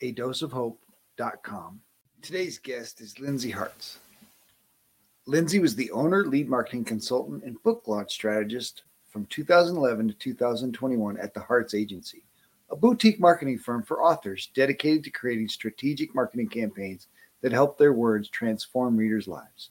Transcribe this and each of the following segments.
a doseofhope.com. Today's guest is Lindsey Hartz. Lindsey was the owner, lead marketing consultant, and book launch strategist from 2011 to 2021 at the Hartz Agency, a boutique marketing firm for authors dedicated to creating strategic marketing campaigns that help their words transform readers' lives.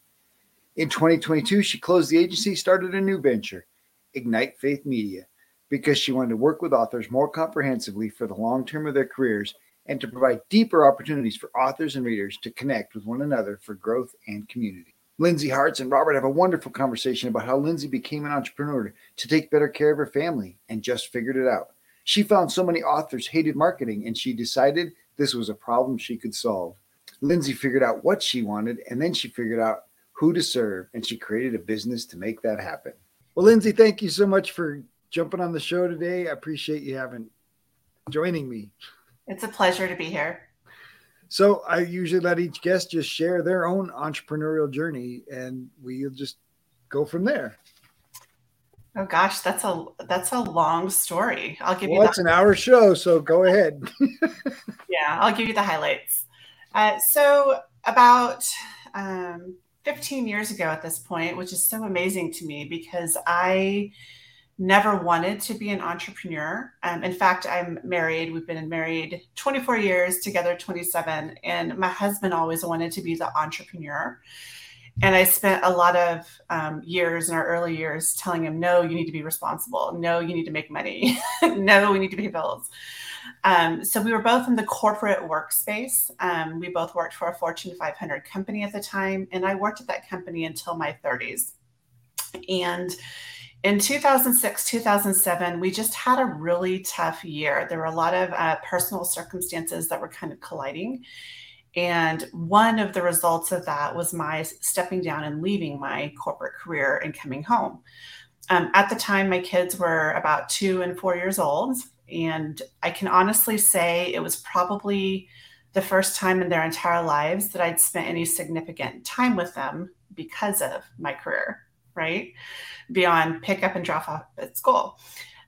In 2022, she closed the agency, started a new venture, Ignite Faith Media, because she wanted to work with authors more comprehensively for the long term of their careers and to provide deeper opportunities for authors and readers to connect with one another for growth and community. Lindsey Hartz and Robert have a wonderful conversation about how Lindsey became an entrepreneur to take better care of her family and just figured it out. She found so many authors hated marketing and she decided this was a problem she could solve. Lindsey figured out what she wanted and then she figured out who to serve and she created a business to make that happen. Well, Lindsey, thank you so much for jumping on the show today. I appreciate you having joining me. It's a pleasure to be here. So I usually let each guest just share their own entrepreneurial journey, and we'll just go from there. Oh gosh, that's a that's a long story. I'll give well, you. Well, it's an hour show, so go ahead. yeah, I'll give you the highlights. Uh, so about um, 15 years ago at this point, which is so amazing to me because I never wanted to be an entrepreneur. Um, in fact, I'm married. We've been married 24 years, together 27. And my husband always wanted to be the entrepreneur. And I spent a lot of um, years in our early years telling him, no, you need to be responsible. No, you need to make money. no, we need to pay bills. Um, so we were both in the corporate workspace. Um, we both worked for a Fortune 500 company at the time. And I worked at that company until my 30s. And in 2006, 2007, we just had a really tough year. There were a lot of uh, personal circumstances that were kind of colliding. And one of the results of that was my stepping down and leaving my corporate career and coming home. Um, at the time, my kids were about two and four years old. And I can honestly say it was probably the first time in their entire lives that I'd spent any significant time with them because of my career, right? beyond pick up and drop off at school.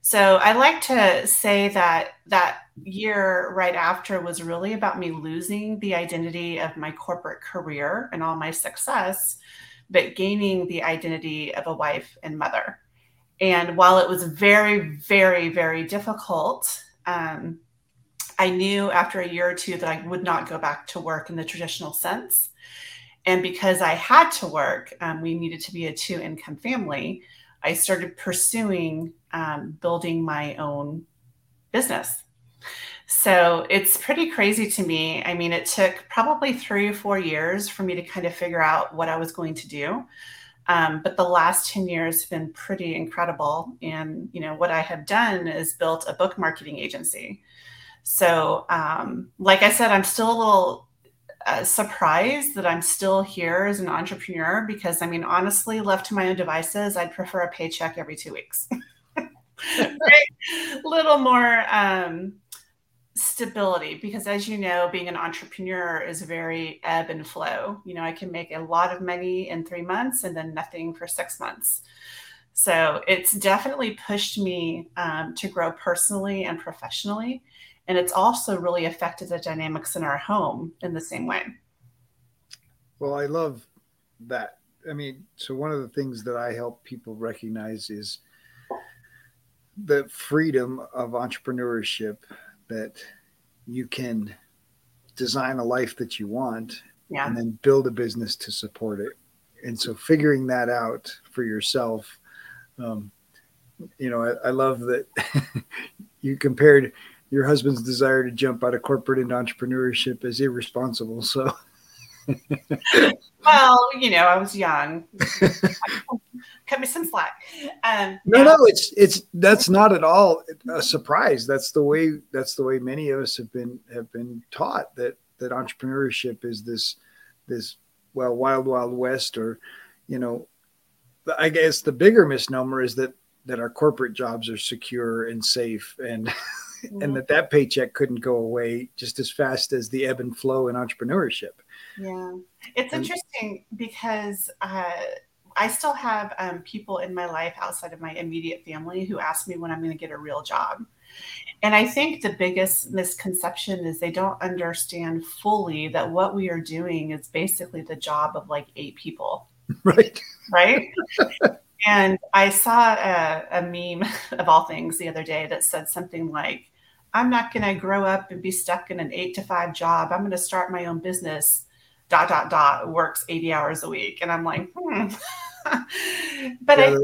So I like to say that that year right after was really about me losing the identity of my corporate career and all my success, but gaining the identity of a wife and mother. And while it was very, very, very difficult, um, I knew after a year or two that I would not go back to work in the traditional sense. And because I had to work, um, we needed to be a two income family. I started pursuing um, building my own business. So it's pretty crazy to me. I mean, it took probably three or four years for me to kind of figure out what I was going to do. Um, but the last 10 years have been pretty incredible. And, you know, what I have done is built a book marketing agency. So, um, like I said, I'm still a little surprised that I'm still here as an entrepreneur because I mean, honestly, left to my own devices, I'd prefer a paycheck every two weeks. right? Little more um, stability because, as you know, being an entrepreneur is very ebb and flow. You know, I can make a lot of money in three months and then nothing for six months. So it's definitely pushed me um, to grow personally and professionally and it's also really affected the dynamics in our home in the same way well i love that i mean so one of the things that i help people recognize is the freedom of entrepreneurship that you can design a life that you want Yeah. and then build a business to support it. And so figuring that out for yourself, um, you know, I, I love that you compared your husband's desire to jump out of corporate into entrepreneurship is irresponsible. So Well, you know, I was young. Cut me some slack. Um, no, no, it's it's that's not at all a surprise. That's the way that's the way many of us have been have been taught that that entrepreneurship is this this well wild wild west or you know I guess the bigger misnomer is that that our corporate jobs are secure and safe and and that that paycheck couldn't go away just as fast as the ebb and flow in entrepreneurship. Yeah, it's And- interesting because uh, I still have um, people in my life outside of my immediate family who ask me when I'm going to get a real job. And I think the biggest misconception is they don't understand fully that what we are doing is basically the job of like eight people, Right. right? and I saw a, a meme of all things the other day that said something like, I'm not going to grow up and be stuck in an eight to five job. I'm going to start my own business, dot, dot, dot, works 80 hours a week. And I'm like, hmm. but I,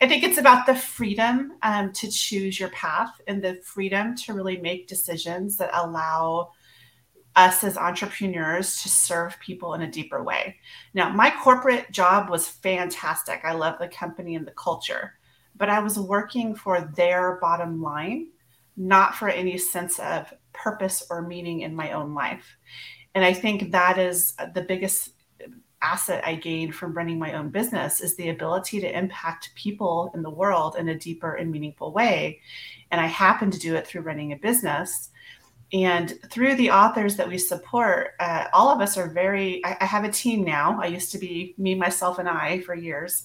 I think it's about the freedom um, to choose your path and the freedom to really make decisions that allow us as entrepreneurs to serve people in a deeper way. Now, my corporate job was fantastic. I love the company and the culture, but I was working for their bottom line, not for any sense of purpose or meaning in my own life. And I think that is the biggest asset I gained from running my own business is the ability to impact people in the world in a deeper and meaningful way. And I happen to do it through running a business. And through the authors that we support, uh, all of us are very, I, I have a team now. I used to be me, myself, and I for years.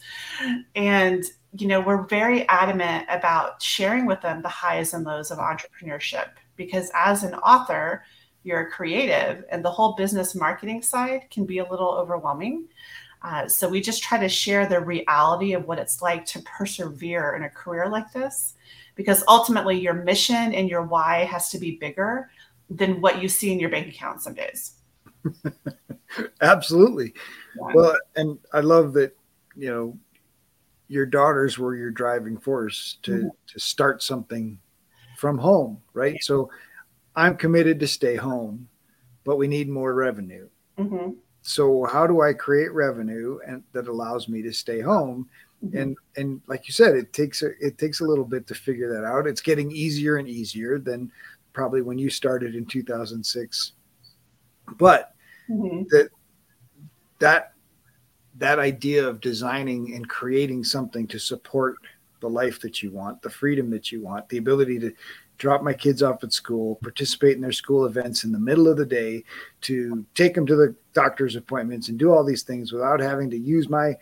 And, you know, we're very adamant about sharing with them the highs and lows of entrepreneurship because as an author, you're a creative and the whole business marketing side can be a little overwhelming. Uh, so we just try to share the reality of what it's like to persevere in a career like this because ultimately your mission and your why has to be bigger than what you see in your bank account some days. Absolutely. Yeah. Well, and I love that, you know, your daughters were your driving force to Mhm. to start something from home, right? So I'm committed to stay home, but we need more revenue. Mhm. So how do I create revenue and that allows me to stay home? Mhm. And and like you said, it takes a it takes a little bit to figure that out. It's getting easier and easier than probably when you started in 2006. But Mhm. that that idea of designing and creating something to support the life that you want, the freedom that you want, the ability to drop my kids off at school, participate in their school events in the middle of the day, to take them to the doctor's appointments and do all these things without having to use my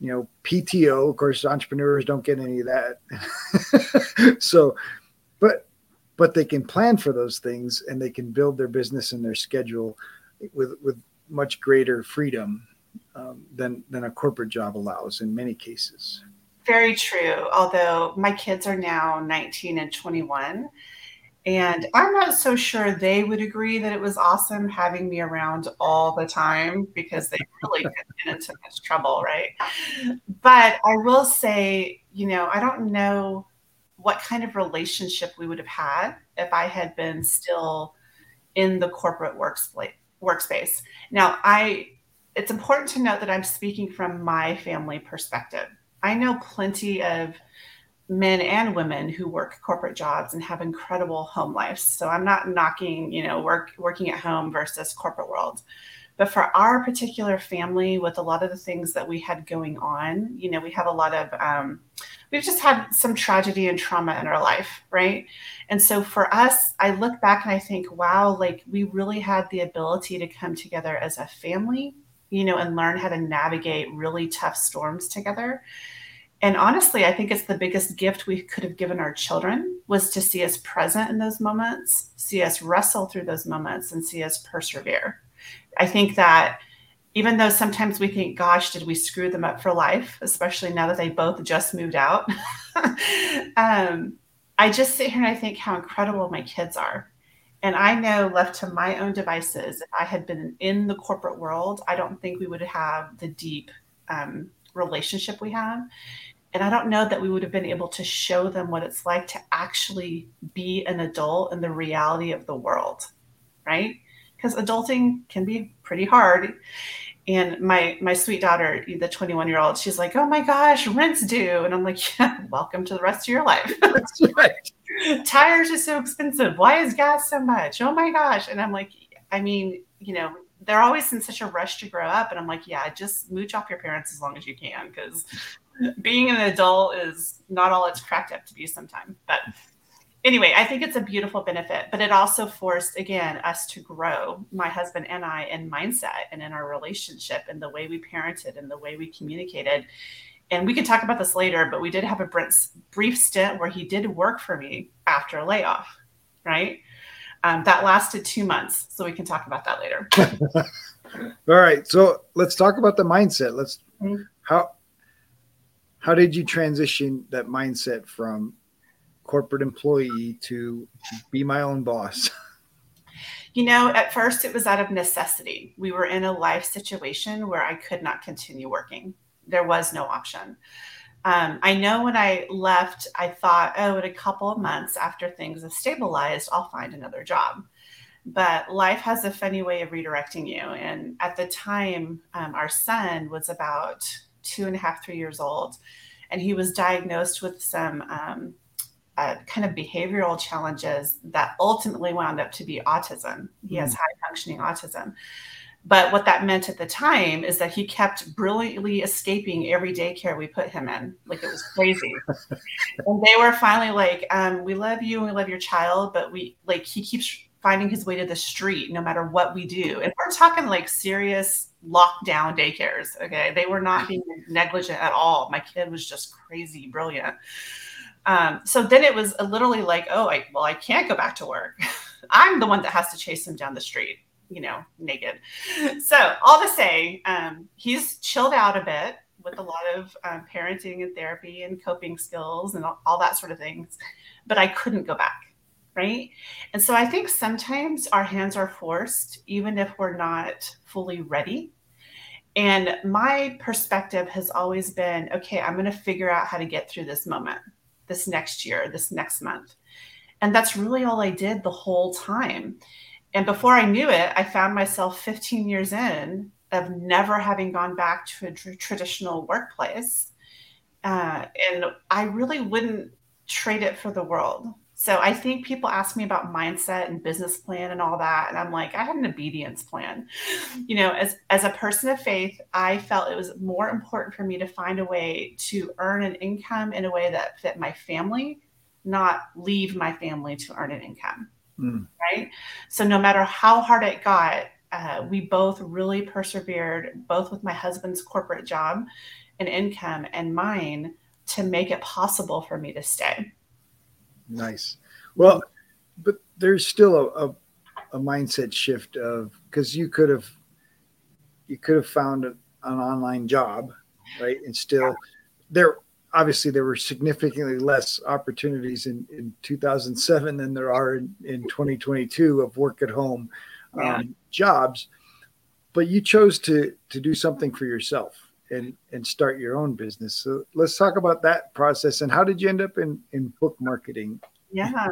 you know PTO. Of course, entrepreneurs don't get any of that. so, but but they can plan for those things and they can build their business and their schedule with with much greater freedom um, than than a corporate job allows in many cases. Very true. Although my kids are now 19 and 21. And I'm not so sure they would agree that it was awesome having me around all the time because they really get into much trouble, right? But I will say, you know, I don't know what kind of relationship we would have had if I had been still in the corporate workspace. Workspace. Now, I it's important to note that I'm speaking from my family perspective. I know plenty of men and women who work corporate jobs and have incredible home lives. So I'm not knocking, you know, work working at home versus corporate world. But for our particular family, with a lot of the things that we had going on, you know, we have a lot of, um, we've just had some tragedy and trauma in our life, right? And so for us, I look back and I think, wow, like we really had the ability to come together as a family, you know, and learn how to navigate really tough storms together. And honestly i think it's the biggest gift we could have given our children was to see us present in those moments see us wrestle through those moments and see us persevere. I think that even though sometimes we think gosh did we screw them up for life? especially now that they both just moved out. Um, i just sit here and i think how incredible my kids are And I know left to my own devices, if I had been in the corporate world, I don't think we would have the deep um, relationship we have. And I don't know that we would have been able to show them what it's like to actually be an adult in the reality of the world, right? Because adulting can be pretty hard and my my sweet daughter the 21 year old she's like oh my gosh rent's due. And i'm like yeah welcome to the rest of your life. Right. Tires are so expensive. Why is gas so much? Oh my gosh. And i'm like i mean you know they're always in such a rush to grow up. And i'm like yeah just mooch off your parents as long as you can because being an adult is not all it's cracked up to be sometimes. But anyway, I think it's a beautiful benefit, but it also forced, again, us to grow, my husband and I, in mindset and in our relationship and the way we parented and the way we communicated. And we can talk about this later, but we did have a brief stint where he did work for me after a layoff, right? Um, that lasted two months. So we can talk about that later. All right. So let's talk about the mindset. Let's, mm-hmm. how, how did you transition that mindset from corporate employee to be my own boss? You know, at first it was out of necessity. We were in a life situation where I could not continue working. There was no option. Um, I know when I left, I thought, oh, in a couple of months after things have stabilized, I'll find another job. But life has a funny way of redirecting you. And at the time, um, our son was about two and a half, three years old, and he was diagnosed with some um, uh, kind of behavioral challenges that ultimately wound up to be autism. He has mm. high functioning autism. But what that meant at the time is that he kept brilliantly escaping every daycare we put him in. Like it was crazy. and they were finally like, um, we love you and we love your child, but we like he keeps finding his way to the street no matter what we do. And we're talking like serious lockdown daycares. Okay. They were not being negligent at all. My kid was just crazy brilliant. Um, so then it was literally like, oh, I, well, I can't go back to work. I'm the one that has to chase him down the street, you know, naked. So all to say, um, he's chilled out a bit with a lot of um, parenting and therapy and coping skills and all, all that sort of things. But I couldn't go back. Right. And so I think sometimes our hands are forced, even if we're not fully ready. And my perspective has always been okay, I'm going to figure out how to get through this moment this next year, this next month. And that's really all I did the whole time. And before I knew it, I found myself 15 years in of never having gone back to a tr- traditional workplace. Uh, and I really wouldn't trade it for the world. So I think people ask me about mindset and business plan and all that. And I'm like, I had an obedience plan. You know, as, as a person of faith, I felt it was more important for me to find a way to earn an income in a way that fit my family, not leave my family to earn an income. Mm. Right. So no matter how hard it got, uh, we both really persevered, both with my husband's corporate job and income and mine to make it possible for me to stay. Nice. Well, but there's still a, a, a mindset shift of because you could have you could have found a, an online job, right? And still there obviously there were significantly less opportunities in, in 2007 than there are in, in 2022 of work at home um, jobs but you chose to to do something for yourself and and start your own business. So let's talk about that process and how did you end up in in book marketing? Yeah.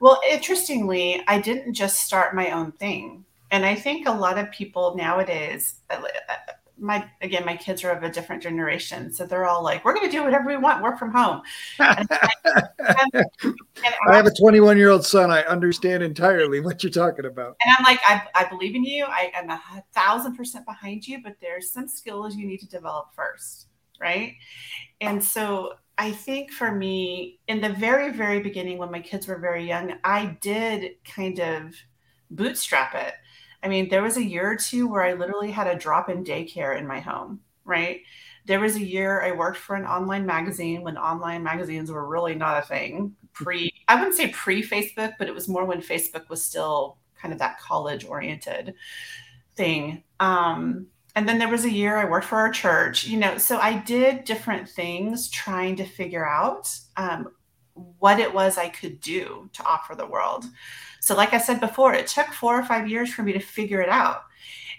Well, interestingly, I didn't just start my own thing. And I think a lot of people nowadays my again my kids are of a different generation so they're all like we're going to do whatever we want work from home. And i have a 21 year old son i understand entirely what you're talking about. And i'm like i, I believe in you i am a thousand percent behind you but there's some skills you need to develop first right? And so i think for me in the very very beginning when my kids were very young i did kind of bootstrap it I mean, there was a year or two where I literally had a drop in daycare in my home, right? There was a year I worked for an online magazine when online magazines were really not a thing. Pre, I wouldn't say pre Facebook, but it was more when Facebook was still kind of that college oriented thing. Um, and then there was a year I worked for our church, you know, so I did different things trying to figure out um, what it was I could do to offer the world. So, like I said before, it took four or five years for me to figure it out.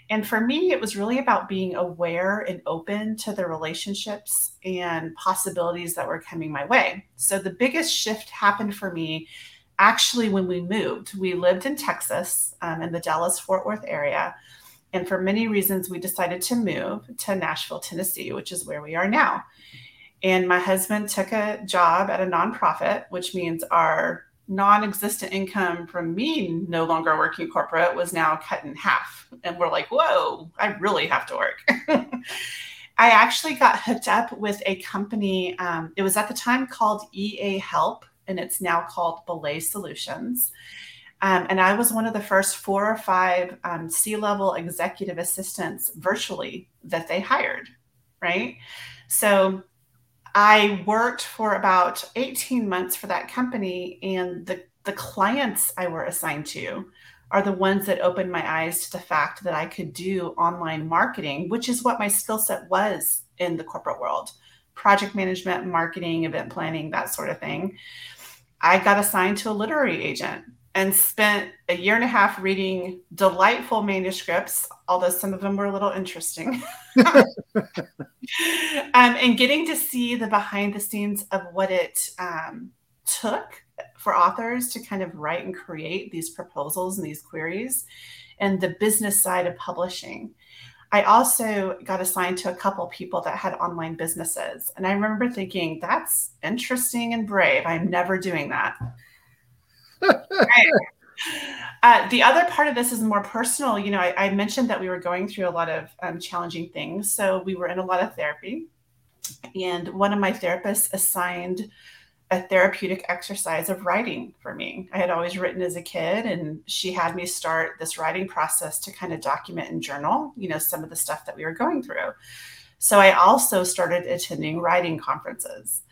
And for me, it was really about being aware and open to the relationships and possibilities that were coming my way. So, the biggest shift happened for me actually when we moved. We lived in Texas um, in the Dallas Fort Worth area. And for many reasons, we decided to move to Nashville, Tennessee, which is where we are now. And my husband took a job at a nonprofit, which means our non existent income from me no longer working corporate was now cut in half. And we're like, whoa, I really have to work. I actually got hooked up with a company. Um, it was at the time called EA Help, and it's now called Belay Solutions. Um, and I was one of the first four or five um, C level executive assistants virtually that they hired, right? So I worked for about 18 months for that company, and the, the clients I were assigned to are the ones that opened my eyes to the fact that I could do online marketing, which is what my skill set was in the corporate world project management, marketing, event planning, that sort of thing. I got assigned to a literary agent and spent a year and a half reading delightful manuscripts, although some of them were a little interesting, um, and getting to see the behind the scenes of what it um, took for authors to kind of write and create these proposals and these queries, and the business side of publishing. I also got assigned to a couple people that had online businesses. And I remember thinking, that's interesting and brave. I'm never doing that right. Uh, the other part of this is more personal. You know, I, I mentioned that we were going through a lot of um, challenging things. So we were in a lot of therapy. And one of my therapists assigned a therapeutic exercise of writing for me. I had always written as a kid, and she had me start this writing process to kind of document and journal, you know, some of the stuff that we were going through. So I also started attending writing conferences.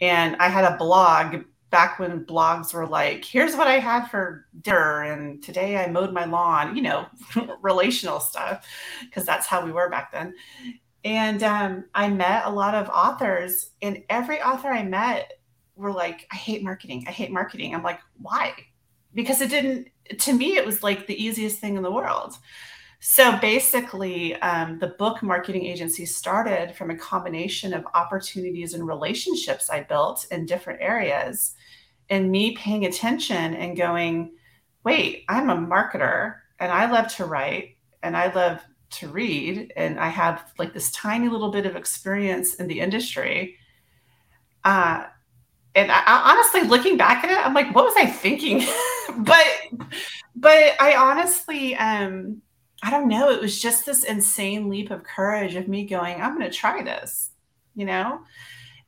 And I had a blog back when blogs were like, here's what I had for dinner, and today I mowed my lawn, you know, relational stuff, because that's how we were back then. And um, I met a lot of authors, and every author I met were like, I hate marketing. I hate marketing. I'm like, why? Because it didn't, to me, it was like the easiest thing in the world. So basically, um, the book marketing agency started from a combination of opportunities and relationships I built in different areas, and me paying attention and going, wait, I'm a marketer and I love to write and I love to read, and I have like this tiny little bit of experience in the industry. Uh, and I, honestly, looking back at it, I'm like, what was I thinking? but, but I honestly, um, I don't know. It was just this insane leap of courage of me going, I'm going to try this, you know?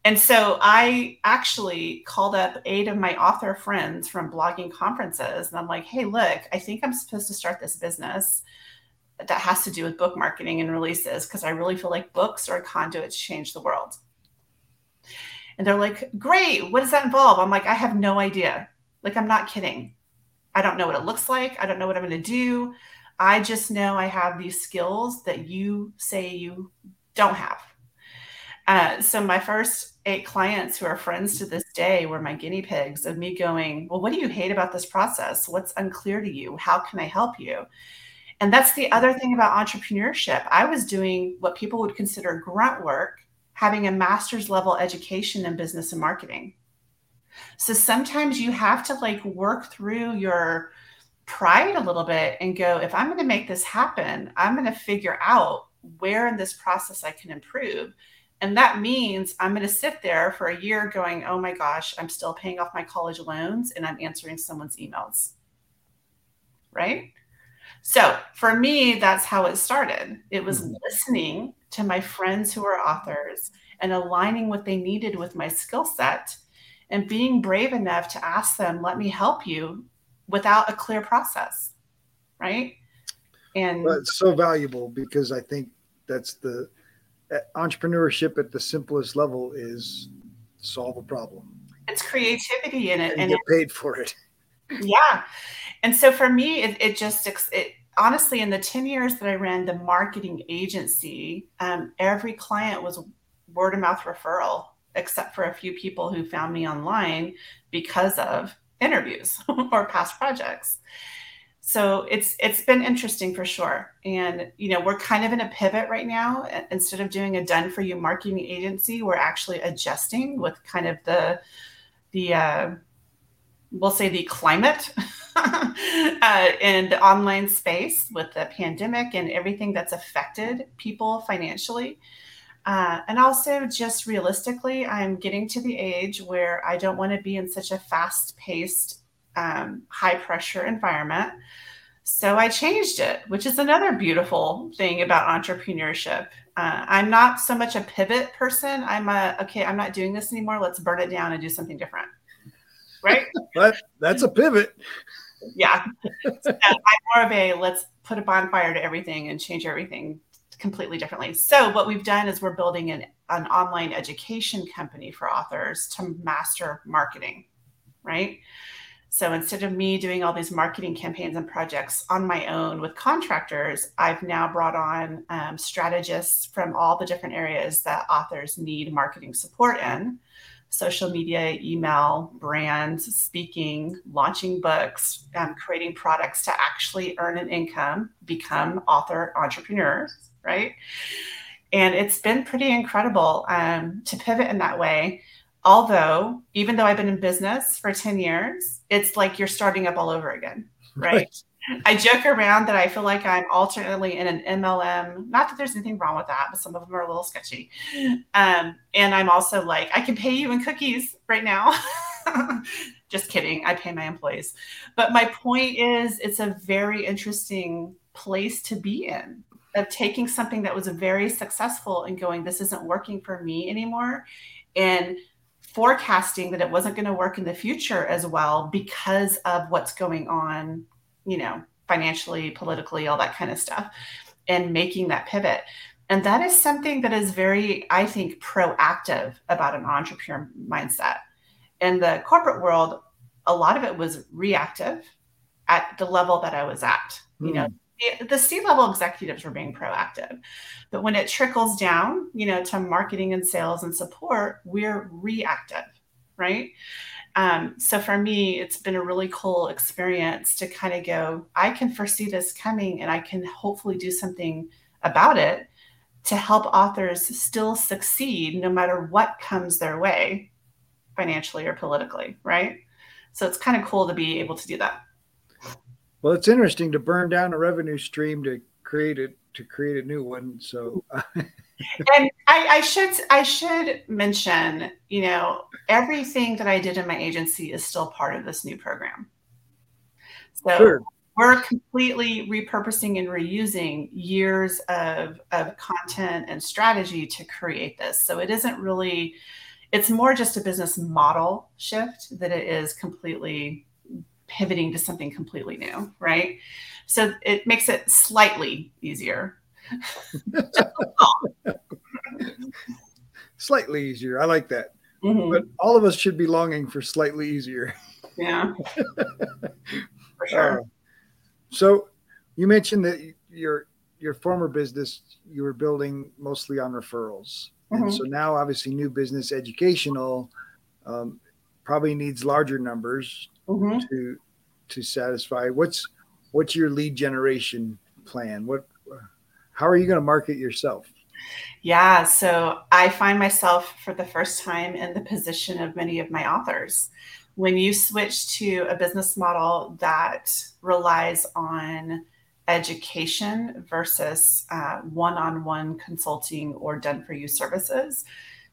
And so I actually called up eight of my author friends from blogging conferences. And I'm like, hey, look, I think I'm supposed to start this business that has to do with book marketing and releases because I really feel like books are a conduit to change the world. And they're like, great. What does that involve? I'm like, I have no idea. Like, I'm not kidding. I don't know what it looks like. I don't know what I'm going to do. I just know I have these skills that you say you don't have. Uh, so my first eight clients who are friends to this day were my guinea pigs of me going, well, what do you hate about this process? What's unclear to you? How can I help you? And that's the other thing about entrepreneurship. I was doing what people would consider grunt work, having a master's level education in business and marketing. So sometimes you have to like work through your pride a little bit and go, if I'm going to make this happen, I'm going to figure out where in this process I can improve. And that means I'm going to sit there for a year going, oh my gosh, I'm still paying off my college loans and I'm answering someone's emails. Right. So for me, that's how it started. It was mm-hmm. listening to my friends who are authors and aligning what they needed with my skill set and being brave enough to ask them, let me help you without a clear process, right? And well, it's so valuable because I think that's the entrepreneurship at the simplest level is solve a problem. It's creativity in it, and, and get paid for it. Yeah, and so for me, it, it just it honestly in the 10 years that i ran the marketing agency um, every client was word of mouth referral except for a few people who found me online because of interviews or past projects. So it's it's been interesting for sure. And you know, we're kind of in a pivot right now. Instead of doing a done for you marketing agency, we're actually adjusting with kind of the the uh, we'll say the climate uh, the online space with the pandemic and everything that's affected people financially. Uh, and also, just realistically, I'm getting to the age where I don't want to be in such a fast paced, um, high pressure environment. So I changed it, which is another beautiful thing about entrepreneurship. Uh, I'm not so much a pivot person. I'm a, okay, I'm not doing this anymore. Let's burn it down and do something different. Right? but that's a pivot. Yeah. So I'm more of a let's put a bonfire to everything and change everything completely differently. So what we've done is we're building an, an online education company for authors to master marketing, right? So instead of me doing all these marketing campaigns and projects on my own with contractors, I've now brought on um, strategists from all the different areas that authors need marketing support in social media, email, brand, speaking, launching books, um, creating products to actually earn an income, become author entrepreneurs, right? And it's been pretty incredible um, to pivot in that way. Although, even though I've been in business for 10 years, it's like you're starting up all over again, right? right. I joke around that I feel like I'm alternately in an MLM. Not that there's anything wrong with that, but some of them are a little sketchy. Um, and I'm also like, I can pay you in cookies right now. Just kidding. I pay my employees. But my point is, it's a very interesting place to be in of taking something that was very successful and going, this isn't working for me anymore. And forecasting that it wasn't going to work in the future as well because of what's going on you know, financially, politically, all that kind of stuff, and making that pivot. And that is something that is very, I think, proactive about an entrepreneur mindset. In the corporate world, a lot of it was reactive at the level that I was at. Mm. You know, hmm. The C level executives were being proactive. But when it trickles down, you know, to marketing and sales and support, we're reactive, right? Um, so for me, it's been a really cool experience to kind of go, I can foresee this coming and I can hopefully do something about it to help authors still succeed no matter what comes their way, financially or politically, right? So it's kind of cool to be able to do that. Well, it's interesting to burn down a revenue stream to create it to create a new one. So and I, I, should I should mention, you know, everything that I did in my agency is still part of this new program. So sure. we're completely repurposing and reusing years of, of content and strategy to create this. So it isn't really, it's more just a business model shift that it is completely pivoting to something completely new, right? So it makes it slightly easier slightly easier. I like that. Mm-hmm. But all of us should be longing for slightly easier. Yeah. for sure. Uh, so you mentioned that your your former business you were building mostly on referrals. Mm-hmm. And so now obviously new business educational um, probably needs larger numbers mm-hmm. to to satisfy. What's what's your lead generation plan? What how are you going to market yourself? Yeah, so I find myself for the first time in the position of many of my authors. When you switch to a business model that relies on education versus one on one consulting or done for you services,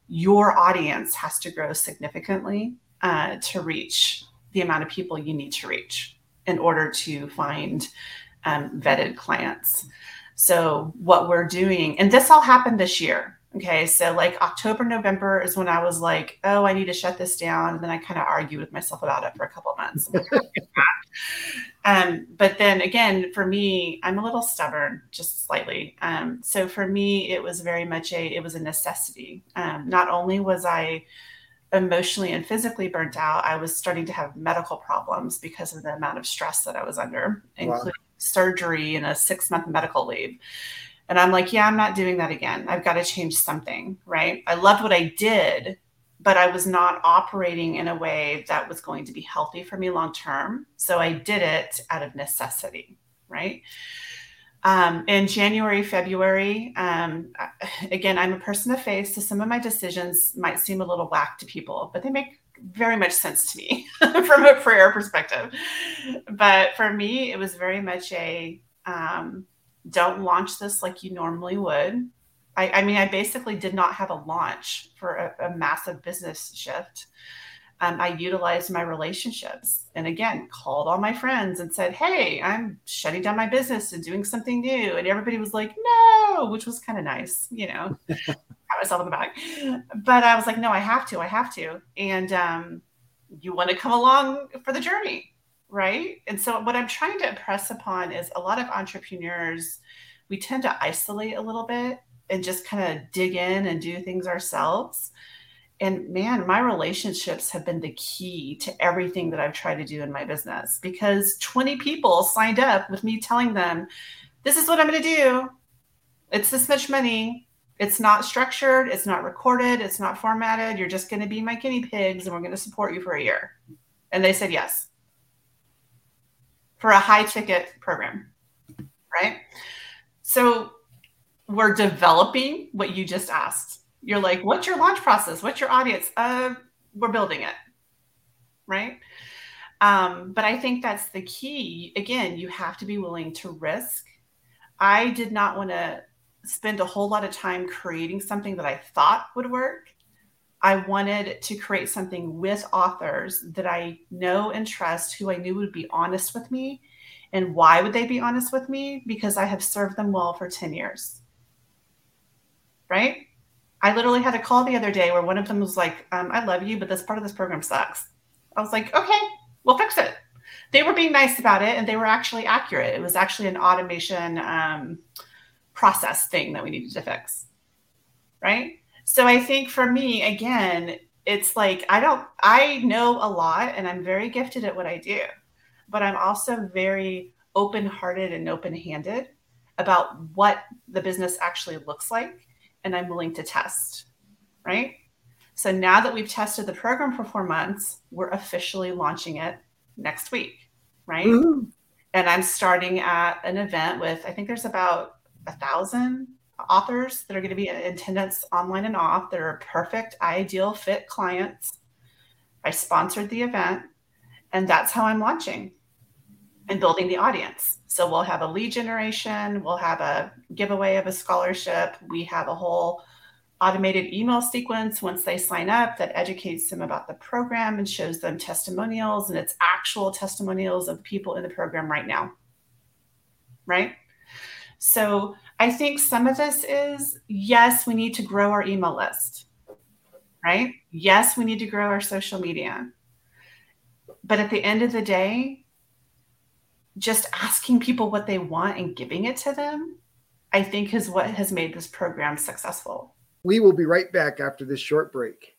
your audience has to grow significantly uh, to reach the amount of people you need to reach in order to find um, vetted clients. So, what we're doing, and this all happened this year. Okay. So, like October, November is when I was like, oh, I need to shut this down. And then I kind of argued with myself about it for a couple of months. um, but then again, for me, I'm a little stubborn, just slightly. Um, so, for me, it was very much a, it was a necessity. Um, not only was I, emotionally and physically burnt out, I was starting to have medical problems because of the amount of stress that I was under, including surgery and a six month medical leave. And I'm like, yeah, I'm not doing that again. I've got to change something, right? I loved what I did, but I was not operating in a way that was going to be healthy for me long term. So I did it out of necessity, right? Um, in January, February, um, again, I'm a person of faith, so some of my decisions might seem a little whack to people, but they make very much sense to me from a prayer perspective. But for me, it was very much a um, don't launch this like you normally would. I, I, mean, I basically did not have a launch for a, a massive business shift. Um, I utilized my relationships and again called all my friends and said, Hey, I'm shutting down my business and doing something new. And everybody was like, No, which was kind of nice, you know, pat myself on the back. But I was like, No, I have to, I have to. And um, you want to come along for the journey right? And so what I'm trying to impress upon is a lot of entrepreneurs, we tend to isolate a little bit and just kind of dig in and do things ourselves. And man, my relationships have been the key to everything that I've tried to do in my business because 20 people signed up with me telling them, this is what I'm going to do. It's this much money. It's not structured. It's not recorded. It's not formatted. You're just going to be my guinea pigs and we're going to support you for a year. And they said yes for a high ticket program, right? So we're developing what you just asked. You're like, what's your launch process? What's your audience? Uh, we're building it, right? Um, but I think that's the key. Again, you have to be willing to risk. I did not want to spend a whole lot of time creating something that I thought would work. I wanted to create something with authors that I know and trust, who I knew would be honest with me. And why would they be honest with me? Because I have served them well for 10 years. Right? I literally had a call the other day where one of them was like, um, I love you, but this part of this program sucks. I was like, okay, we'll fix it. They were being nice about it and they were actually accurate. It was actually an automation um, process thing that we needed to fix. Right? So I think for me, again, it's like I don't, I know a lot and I'm very gifted at what I do, but I'm also very open hearted and open handed about what the business actually looks like. And I'm willing to test, right? So now that we've tested the program for four months, we're officially launching it next week, right? Mm-hmm. And I'm starting at an event with, I think there's about a thousand authors that are going to be in attendance online and off that are perfect, ideal fit clients. I sponsored the event, and that's how I'm launching and building the audience. So we'll have a lead generation, we'll have a giveaway of a scholarship, we have a whole automated email sequence once they sign up that educates them about the program and shows them testimonials and it's actual testimonials of people in the program right now. Right? So I think some of this is yes, we need to grow our email list, right? Yes, we need to grow our social media. But at the end of the day, just asking people what they want and giving it to them, I think is what has made this program successful. We will be right back after this short break.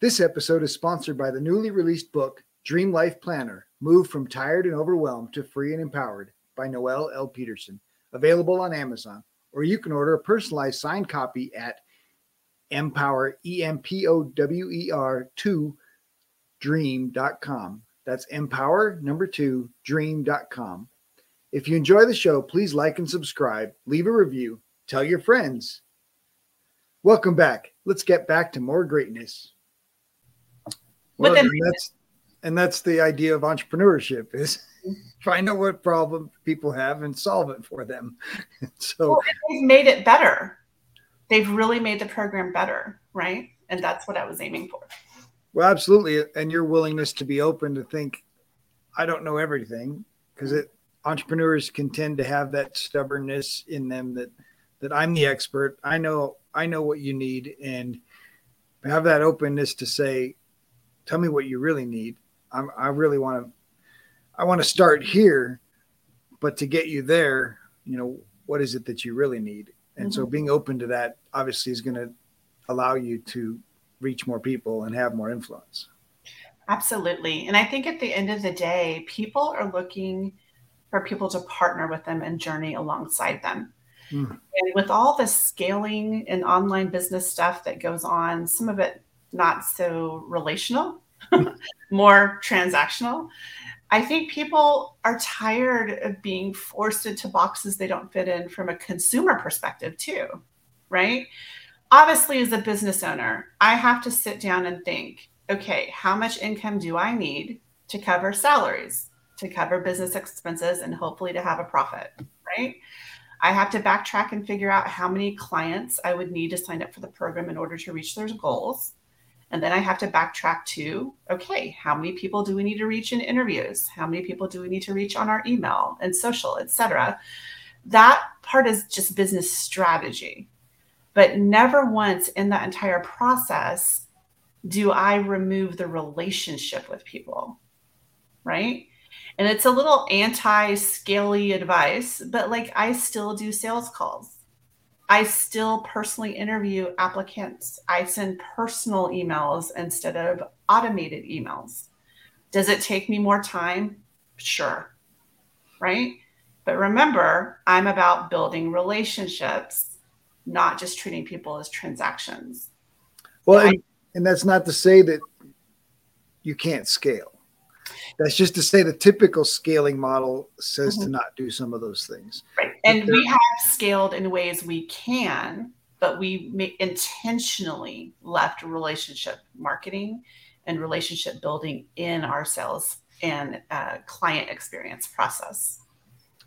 This episode is sponsored by the newly released book, Dream Life Planner Move from Tired and Overwhelmed to Free and Empowered by Noelle L. Peterson available on Amazon, or you can order a personalized signed copy at empower, E M P O W E R 2 dream.com. That's empower number two dream.com. If you enjoy the show, please like and subscribe, leave a review, tell your friends. Welcome back. Let's get back to more greatness. Well, and that's and that's the idea of entrepreneurship is find out what problem people have and solve it for them. so well, they've made it better. They've really made the program better, right? And that's what I was aiming for. Well, absolutely. And your willingness to be open to think, I don't know everything, because entrepreneurs can tend to have that stubbornness in them that that I'm the expert. I know I know what you need and have that openness to say, tell me what you really need. I'm, I really want to I want to start here, but to get you there, you know, what is it that you really need? And mm-hmm. so being open to that obviously is going to allow you to reach more people and have more influence. Absolutely. And I think at the end of the day, people are looking for people to partner with them and journey alongside them. Mm. And with all the scaling and online business stuff that goes on, some of it not so relational, more transactional. I think people are tired of being forced into boxes they don't fit in from a consumer perspective, too, right? Obviously, as a business owner, I have to sit down and think okay, how much income do I need to cover salaries, to cover business expenses, and hopefully to have a profit, right? I have to backtrack and figure out how many clients I would need to sign up for the program in order to reach those goals. And then I have to backtrack to okay, how many people do we need to reach in interviews? How many people do we need to reach on our email and social, etc. That part is just business strategy. But never once in that entire process do I remove the relationship with people. Right. And it's a little anti scaly advice, but like I still do sales calls. I still personally interview applicants. I send personal emails instead of automated emails. Does it take me more time? Sure. Right. But remember, I'm about building relationships, not just treating people as transactions. Well, I, and, and that's not to say that you can't scale. That's just to say the typical scaling model says mm-hmm. to not do some of those things. Right. And we have scaled in ways we can, but we intentionally left relationship marketing and relationship building in our sales and uh, client experience process.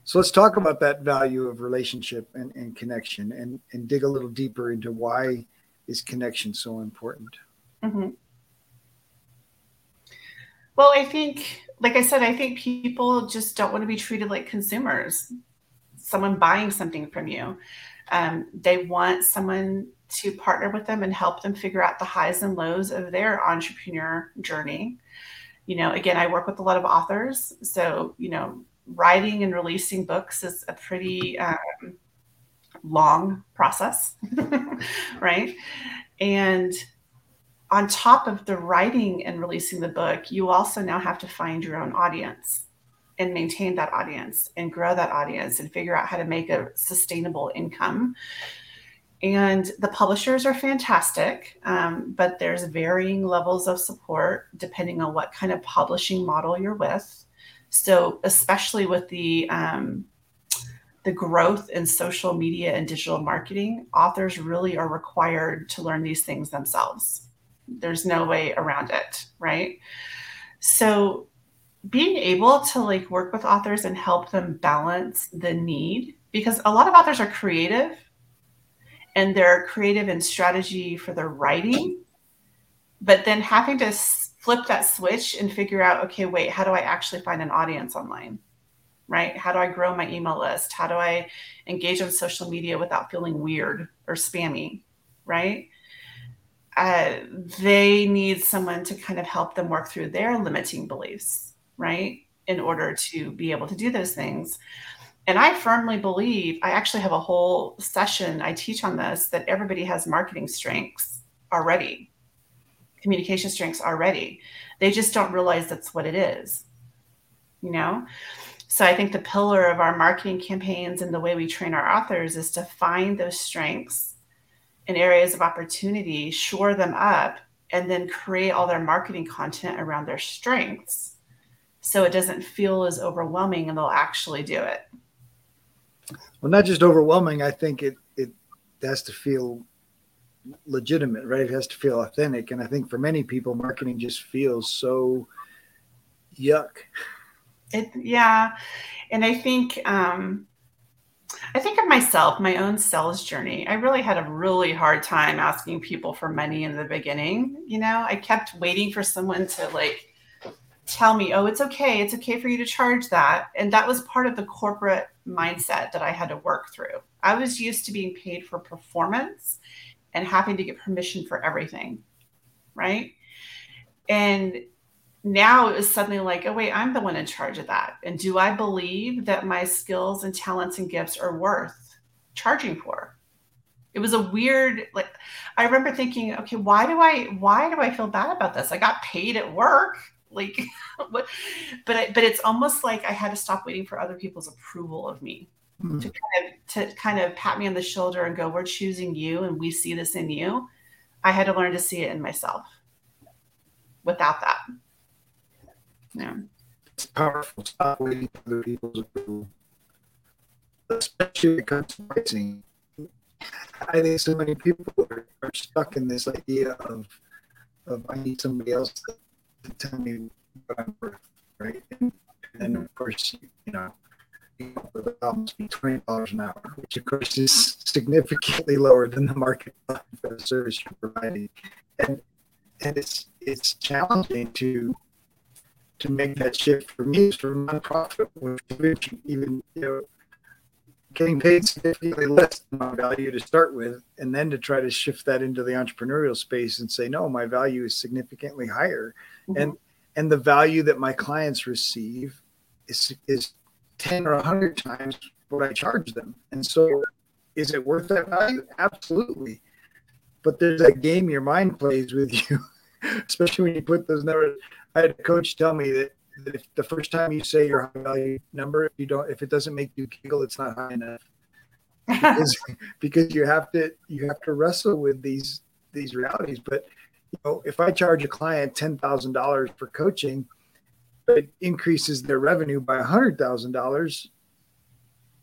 So let's talk about that value of relationship and, and connection and, and dig a little deeper into why is connection so important. Mm-hmm. Well, I think, like I said, I think people just don't want to be treated like consumers, someone buying something from you. Um, they want someone to partner with them and help them figure out the highs and lows of their entrepreneur journey. You know, again, I work with a lot of authors. So, you know, writing and releasing books is a pretty um, long process, right? And on top of the writing and releasing the book, you also now have to find your own audience and maintain that audience and grow that audience and figure out how to make a sustainable income. And the publishers are fantastic, um, but there's varying levels of support depending on what kind of publishing model you're with. So, especially with the um, the growth in social media and digital marketing, authors really are required to learn these things themselves. There's no way around it, right? So being able to like work with authors and help them balance the need because a lot of authors are creative and they're creative in strategy for their writing but then having to flip that switch and figure out okay wait how do i actually find an audience online? Right? How do i grow my email list? How do i engage on social media without feeling weird or spammy? Right? Uh, they need someone to kind of help them work through their limiting beliefs, right? In order to be able to do those things. And I firmly believe, I actually have a whole session I teach on this that everybody has marketing strengths already, communication strengths already. They just don't realize that's what it is, you know? So I think the pillar of our marketing campaigns and the way we train our authors is to find those strengths in areas of opportunity, shore them up, and then create all their marketing content around their strengths so it doesn't feel as overwhelming and they'll actually do it. Well, not just overwhelming, I think it it has to feel legitimate, right? It has to feel authentic. And I think for many people, marketing just feels so yuck. It yeah. And I think um I think of myself, my own sales journey. I really had a really hard time asking people for money in the beginning. You know, I kept waiting for someone to like tell me, oh, it's okay. It's okay for you to charge that. And that was part of the corporate mindset that I had to work through. I was used to being paid for performance and having to get permission for everything. Right. And now it was suddenly like, oh, wait, I'm the one in charge of that. And do I believe that my skills and talents and gifts are worth charging for? It was a weird, like, I remember thinking, okay, why do I, why do I feel bad about this? I got paid at work. Like, but, I, but it's almost like I had to stop waiting for other people's approval of me mm-hmm. to kind of, to kind of pat me on the shoulder and go, we're choosing you and we see this in you. I had to learn to see it in myself. Without that, yeah, it's powerful. Stop waiting for other people's approval, especially when it comes to pricing. I think so many people are, are stuck in this idea of of I need somebody else to, to tell me what I'm worth, right? And, and of course, you know, almost be twenty dollars an hour, which of course is significantly lower than the market for the service you're providing, and and it's it's challenging to to make that shift for me as for a nonprofit, which even you know getting paid significantly less than my value to start with, and then to try to shift that into the entrepreneurial space and say, no, my value is significantly higher, mm-hmm. and and the value that my clients receive is is 10 or 100 times what I charge them. And so, is it worth that value? Absolutely. But there's that game your mind plays with you, especially when you put those numbers. I had a coach tell me that, that if the first time you say your high value number, if you don't, if it doesn't make you giggle, it's not high enough. because, because you have to you have to wrestle with these these realities. But you know, if I charge a client ten thousand dollars for coaching, it increases their revenue by $100,000,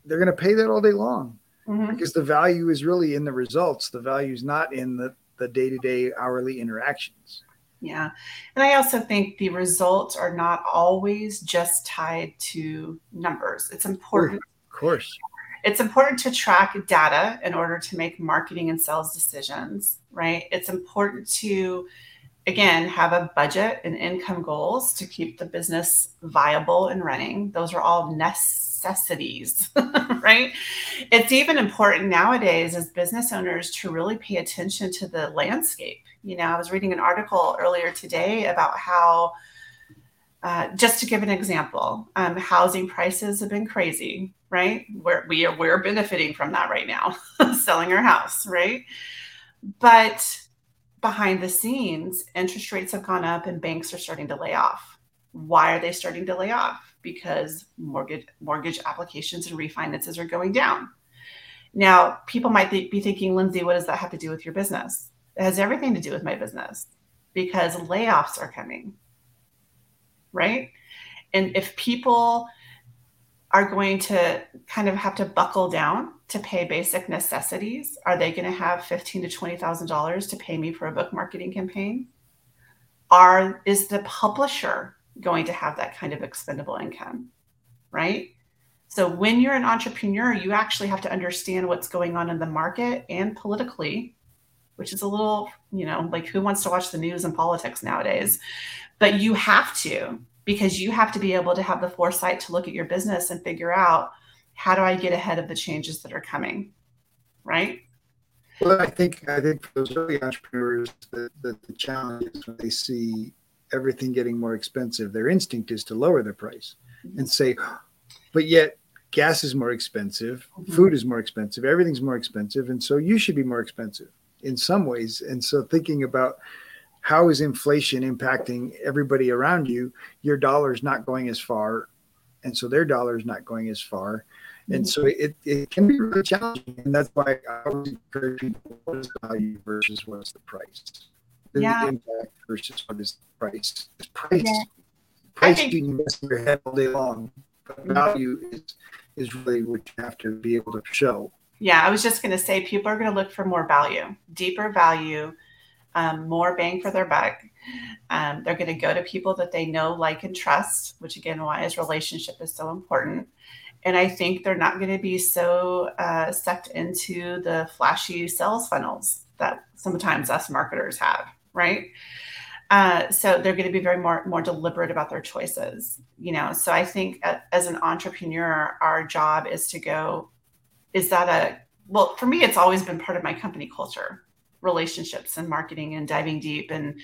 they're going to pay that all day long mm-hmm. because the value is really in the results. The value is not in the, the day-to-day hourly interactions. Yeah. And I also think the results are not always just tied to numbers. It's important. Of course. It's important to track data in order to make marketing and sales decisions, right? It's important to again have a budget and income goals to keep the business viable and running. Those are all necessities right? It's even important nowadays as business owners to really pay attention to the landscape. You know i was reading an article earlier today about how uh, just to give an example um, housing prices have been crazy right? We're, we are, we're benefiting from that right now selling our house right? But behind the scenes, interest rates have gone up and banks are starting to lay off. Why are they starting to lay off? Because mortgage mortgage applications and refinances are going down. Now, people might be thinking, Lindsey, what does that have to do with your business? It has everything to do with my business because layoffs are coming. Right? And if people are going to kind of have to buckle down to pay basic necessities, are they going to have fifteen to twenty thousand dollars to pay me for a book marketing campaign? Are is the publisher going to have that kind of expendable income? Right. So when you're an entrepreneur, you actually have to understand what's going on in the market and politically, which is a little, you know, like who wants to watch the news and politics nowadays? But you have to because you have to be able to have the foresight to look at your business and figure out how do I get ahead of the changes that are coming, right? Well, I think I think for those early entrepreneurs, the, the, the challenge is when they see everything getting more expensive, their instinct is to lower the price mm-hmm. and say, but yet gas is more expensive, mm-hmm. food is more expensive, everything's more expensive, and so you should be more expensive in some ways. And so thinking about how is inflation impacting everybody around you? Your dollar is not going as far, and so their dollar is not going as far. And so it, it can be really challenging. And that's why I always encourage people what is value versus what's the price? yeah. the impact versus what is the price? It's price. Yeah. Price think, you can mess in your head all day long. But mm-hmm. value is is really what you have to be able to show. Yeah, I was just gonna say people are gonna look for more value, deeper value um, more bang for their buck. Um, they're going to go to people that they know, like, and trust, which again, why is relationship is so important. And I think they're not going to be so uh, sucked into the flashy sales funnels that sometimes us marketers have, right? Uh, so they're going to be very more more deliberate about their choices, you know. So I think as an entrepreneur, our job is to go. Is that a well? For me, it's always been part of my company culture relationships and marketing and diving deep and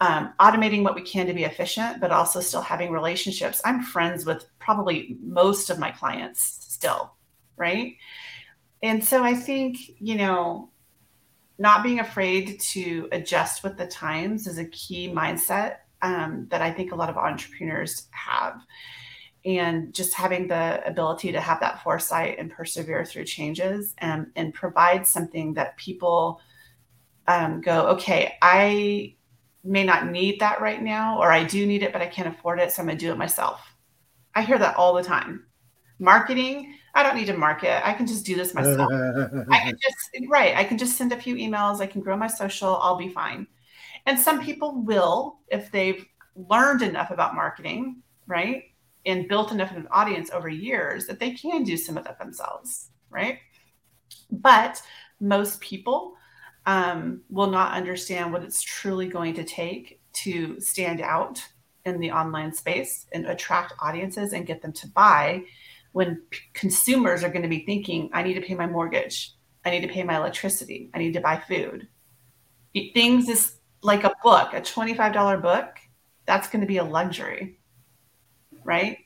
um, automating what we can to be efficient, but also still having relationships. I'm friends with probably most of my clients still, right? And so I think, you know, not being afraid to adjust with the times is a key mindset um, that I think a lot of entrepreneurs have. And just having the ability to have that foresight and persevere through changes and, and provide something that people um, go, okay, I may not need that right now, or I do need it, but I can't afford it. So I'm going to do it myself. I hear that all the time. Marketing, I don't need to market. I can just do this myself. I can just, right. I can just send a few emails. I can grow my social. I'll be fine. And some people will, if they've learned enough about marketing, right? And built enough of an audience over years that they can do some of that themselves, right? But most people um, will not understand what it's truly going to take to stand out in the online space and attract audiences and get them to buy when p- consumers are going to be thinking, I need to pay my mortgage, I need to pay my electricity, I need to buy food. Things is like a book, a $25 book, that's going to be a luxury, right?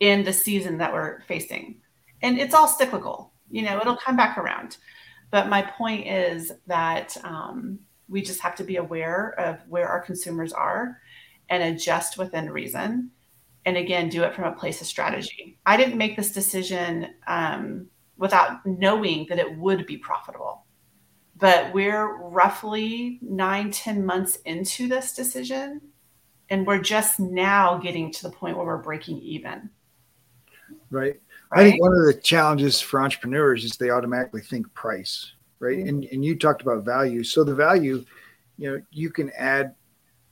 In the season that we're facing. And it's all cyclical, you know, it'll come back around. But my point is that um, we just have to be aware of where our consumers are and adjust within reason. And again, do it from a place of strategy. I didn't make this decision um, without knowing that it would be profitable. But we're roughly nine, ten months into this decision. And we're just now getting to the point where we're breaking even. Right. Right? I think one of the challenges for entrepreneurs is they automatically think price, right? Mm-hmm. And and you talked about value. So the value, you know, you can add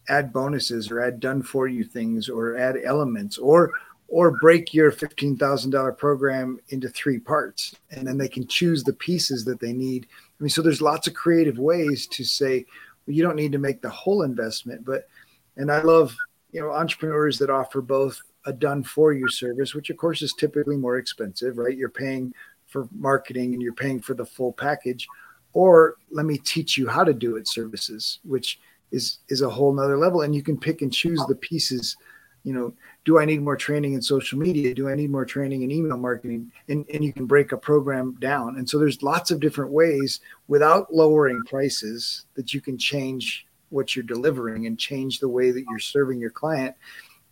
add bonuses or add done for you things or add elements or or break your $15,000 program into three parts and then they can choose the pieces that they need. I mean so there's lots of creative ways to say well, you don't need to make the whole investment but and I love you know entrepreneurs that offer both a done for you service, which of course is typically more expensive, right? You're paying for marketing and you're paying for the full package. Or let me teach you how to do it services, which is is a whole nother level. And you can pick and choose the pieces. You know, do I need more training in social media? Do I need more training in email marketing? And, and you can break a program down. And so there's lots of different ways without lowering prices that you can change what you're delivering and change the way that you're serving your client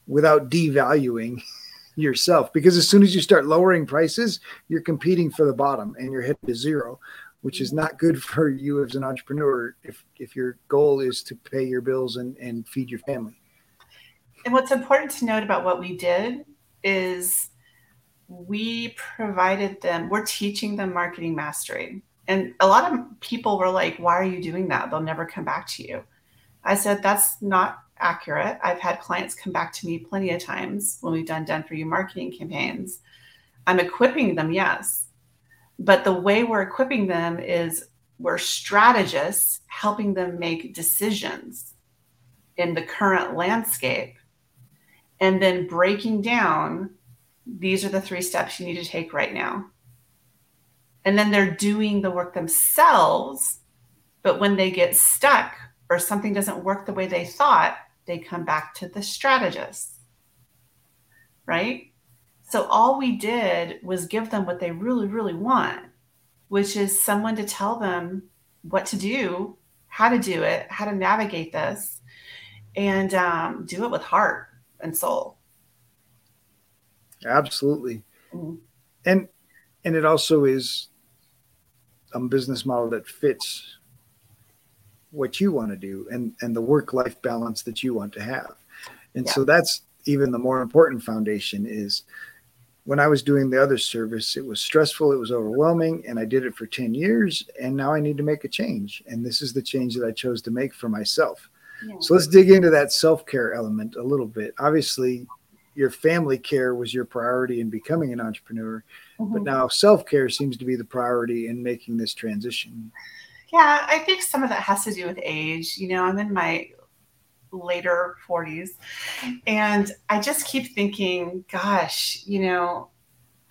without devaluing yourself. Because as soon as you start lowering prices you're competing for the bottom and you're hit to zero which is not good for you as an entrepreneur if if your goal is to pay your bills and, and feed your family. And what's important to note about what we did is we provided them we're teaching them marketing mastery. And a lot of people were like why are you doing that? They'll never come back to you. I said that's not accurate. I've had clients come back to me plenty of times when we've done done for you marketing campaigns. I'm equipping them, yes. But the way we're equipping them is we're strategists helping them make decisions in the current landscape and then breaking down these are the three steps you need to take right now. And then they're doing the work themselves. But when they get stuck or something doesn't work the way they thought, they come back to the strategist, right? So all we did was give them what they really, really want, which is someone to tell them what to do, how to do it, how to navigate this, and um, do it with heart and soul. Absolutely, mm-hmm. and and it also is a business model that fits what you want to do and and the work life balance that you want to have and yeah. so that's even the more important foundation is when i was doing the other service it was stressful it was overwhelming and i did it for 10 years and now i need to make a change and this is the change that i chose to make for myself yeah. so let's dig into that self-care element a little bit obviously your family care was your priority in becoming an entrepreneur mm-hmm. but now self-care seems to be the priority in making this transition yeah, I think some of that has to do with age. You know, I'm in my later 40s and I just keep thinking, gosh, you know,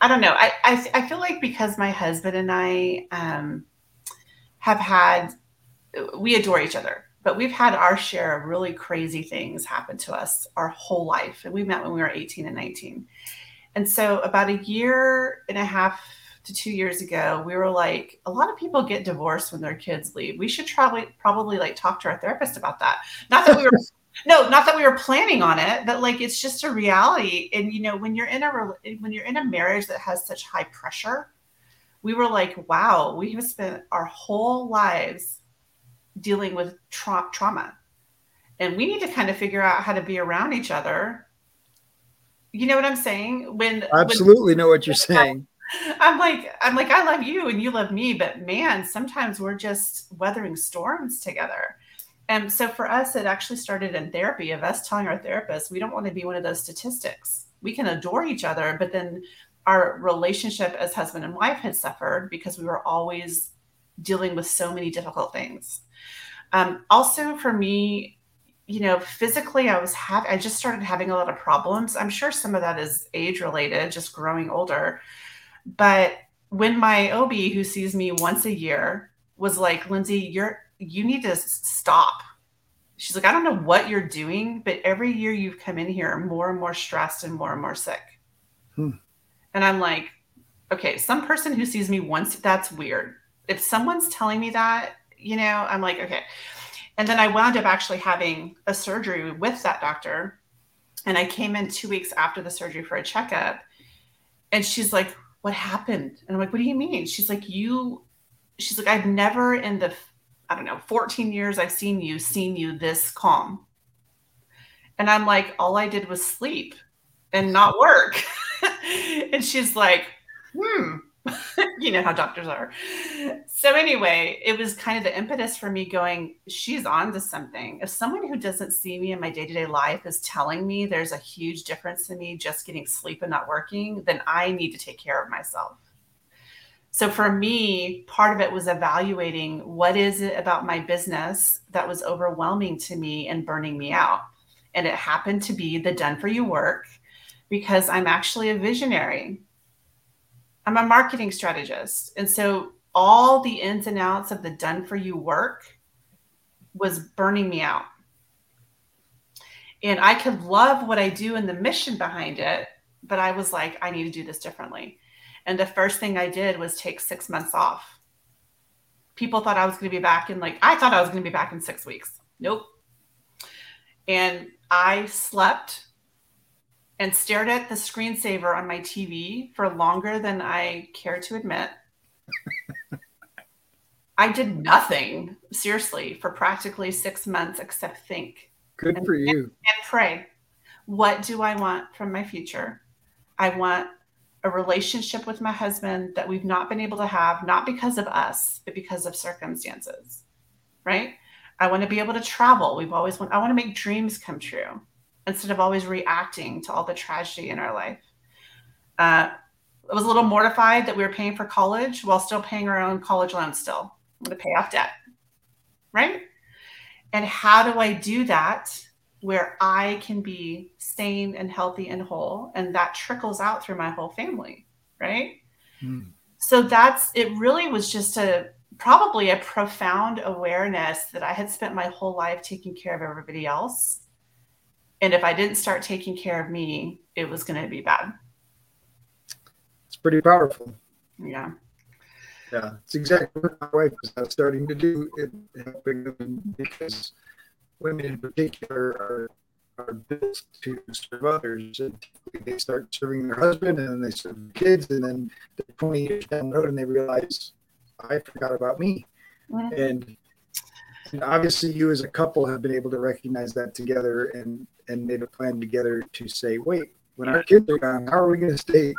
I don't know. I, I, I feel like because my husband and I um, have had, we adore each other, but we've had our share of really crazy things happen to us our whole life. And we met when we were 18 and 19. And so about a year and a half to two years ago, we were like, a lot of people get divorced when their kids leave. We should probably probably like talk to our therapist about that. Not that we were no, not that we were planning on it, but like it's just a reality. And you know, when you're in a when you're in a marriage that has such high pressure, we were like, wow, we have spent our whole lives dealing with tra- trauma. And we need to kind of figure out how to be around each other. You know what I'm saying? When absolutely when, know what you're saying. I'm like, I'm like, I love you and you love me, but man, sometimes we're just weathering storms together. And so for us, it actually started in therapy of us telling our therapist, we don't want to be one of those statistics. We can adore each other, but then our relationship as husband and wife had suffered because we were always dealing with so many difficult things. Um, also, for me, you know, physically, I was having, I just started having a lot of problems. I'm sure some of that is age related, just growing older. But when my OB, who sees me once a year, was like, Lindsey, you're, you need to stop. She's like, I don't know what you're doing, but every year you've come in here more and more stressed and more and more sick. Hmm. And I'm like, okay, some person who sees me once, that's weird. If someone's telling me that, you know, I'm like, okay. And then I wound up actually having a surgery with that doctor. And I came in two weeks after the surgery for a checkup. And she's like, what happened? And I'm like, what do you mean? She's like, you, she's like, I've never in the, I don't know, 14 years I've seen you, seen you this calm. And I'm like, all I did was sleep and not work. and she's like, hmm, you know how doctors are. So anyway, it was kind of the impetus for me going, she's on to something. If someone who doesn't see me in my day-to-day life is telling me there's a huge difference in me just getting sleep and not working, then I need to take care of myself. So for me, part of it was evaluating what is it about my business that was overwhelming to me and burning me out. And it happened to be the done for you work because I'm actually a visionary. I'm a marketing strategist. And so all the ins and outs of the done for you work was burning me out. And I could love what I do and the mission behind it, but I was like, I need to do this differently. And the first thing I did was take six months off. People thought I was going to be back in like, I thought I was going to be back in six weeks. Nope. And I slept and stared at the screensaver on my TV for longer than I care to admit. I did nothing, seriously, for practically six months except think. Good and, for you. And, and pray. What do I want from my future? I want a relationship with my husband that we've not been able to have, not because of us, but because of circumstances. Right? I want to be able to travel. We've always want I want to make dreams come true instead of always reacting to all the tragedy in our life. Uh, I was a little mortified that we were paying for college while still paying our own college loan still to pay off debt. Right? And how do I do that where I can be sane and healthy and whole? And that trickles out through my whole family. Right? Mm. So that's it, really was just a probably a profound awareness that I had spent my whole life taking care of everybody else and if I didn't start taking care of me, it was going to be bad. It's pretty powerful. Yeah. Yeah, it's exactly what my wife is starting to do in helping them because women in particular are are built to serve others. And they start serving their husband and then they serve the kids, and then they're 20 years down the road, and they realize I forgot about me. Mm-hmm. And, and obviously, you as a couple have been able to recognize that together and and made a plan together to say, wait, when our kids are gone, how are we going to stay?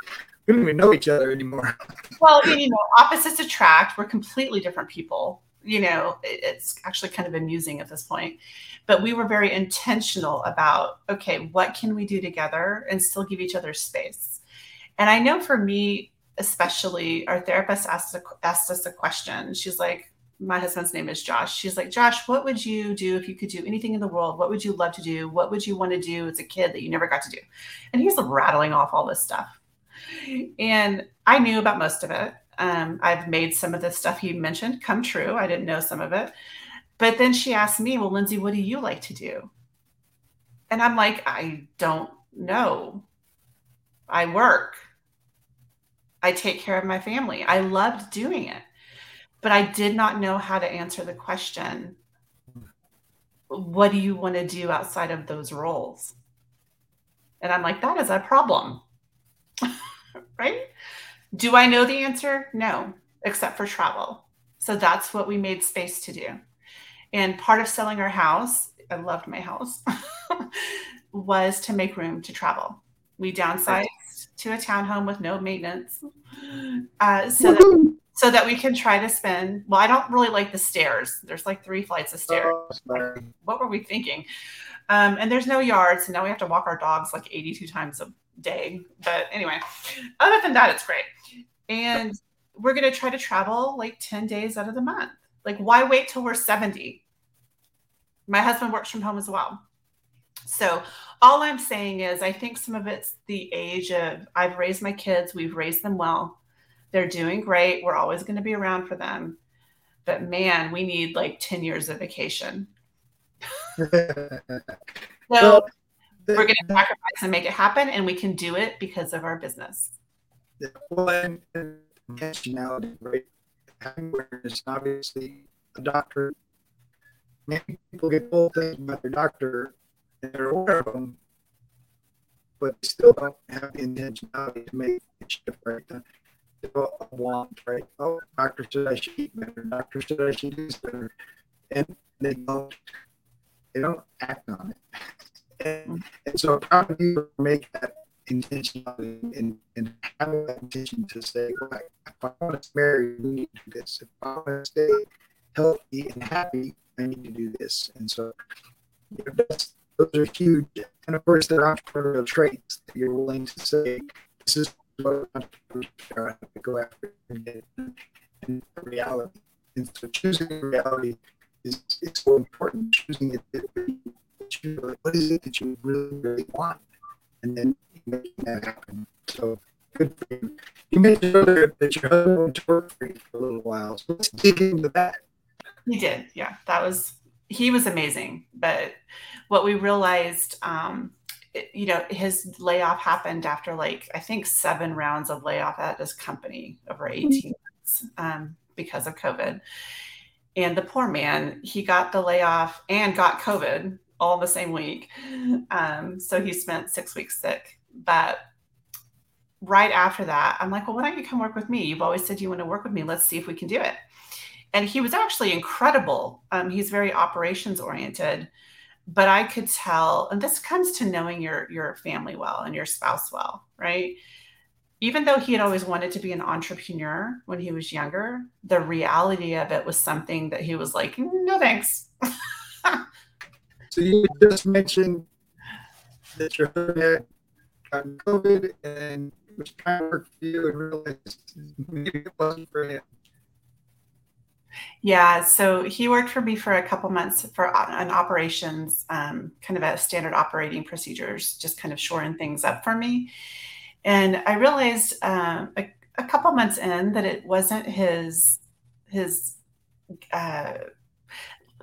We don't even know each other anymore. well, you know, opposites attract. We're completely different people. You know, it's actually kind of amusing at this point. But we were very intentional about, okay, what can we do together and still give each other space? And I know for me, especially, our therapist asked, asked us a question. She's like, my husband's name is Josh. She's like, Josh, what would you do if you could do anything in the world? What would you love to do? What would you want to do as a kid that you never got to do? And he's rattling off all this stuff. And I knew about most of it. Um, I've made some of the stuff he mentioned come true. I didn't know some of it. But then she asked me, Well, Lindsey, what do you like to do? And I'm like, I don't know. I work. I take care of my family. I loved doing it but I did not know how to answer the question what do you want to do outside of those roles? And I'm like, that is a problem. right? Do I know the answer? No, except for travel. So that's what we made space to do. And part of selling our house, I loved my house, was to make room to travel. We downsized to a townhome with no maintenance, uh, so that, so that we can try to spend. Well, I don't really like the stairs. There's like three flights of stairs. Oh, what were we thinking? Um, and there's no yard, so now we have to walk our dogs like 82 times a day. But anyway, other than that, it's great. And we're going to try to travel like 10 days out of the month. Like, why wait till we're 70? My husband works from home as well. So, all I'm saying is, I think some of it's the age of I've raised my kids, we've raised them well. They're doing great. We're always going to be around for them. But man, we need like 10 years of vacation. so, so we're going to sacrifice and make it happen, and we can do it because of our business. Well, intentionality, right? Having awareness, obviously, a doctor. Many people get told things about their doctor, and they're aware of them, but they still don't have the intentionality to make a shift, right? A want, right? Oh, doctor said I should eat better. Doctor said I should do better, and they don't. They don't act on it. And, and so, how do you make that intention and, and having that intention to say, if I want to marry, we need to do this. If I want to stay healthy and happy, I need to do this. And so you know, those are huge. And of course, they're entrepreneurial traits that you're willing to say, this is go after and reality. And so choosing reality is, is so important. Choosing it, what is it that you really, really want? And then making that happen. So good for you. You mentioned earlier that your husband went to work for you for a little while. So let's dig into that. He did. Yeah. That was, he was amazing. But what we realized, um, you know, his layoff happened after like, I think seven rounds of layoff at his company over 18 months um, because of COVID. And the poor man, he got the layoff and got COVID all the same week. Um, so he spent six weeks sick. But right after that, I'm like, well, why don't you come work with me? You've always said you want to work with me. Let's see if we can do it. And he was actually incredible. Um, he's very operations oriented, but I could tell, and this comes to knowing your your family well and your spouse well, right? Even though he had always wanted to be an entrepreneur when he was younger, the reality of it was something that he was like, no thanks. so you just mentioned that your husband gotten COVID and was trying to work for you and realized maybe it wasn't for him. Yeah, so he worked for me for a couple months for an operations, um, kind of a standard operating procedures, just kind of shoring things up for me. And I realized um, a, a, couple months in that it wasn't his his. Uh,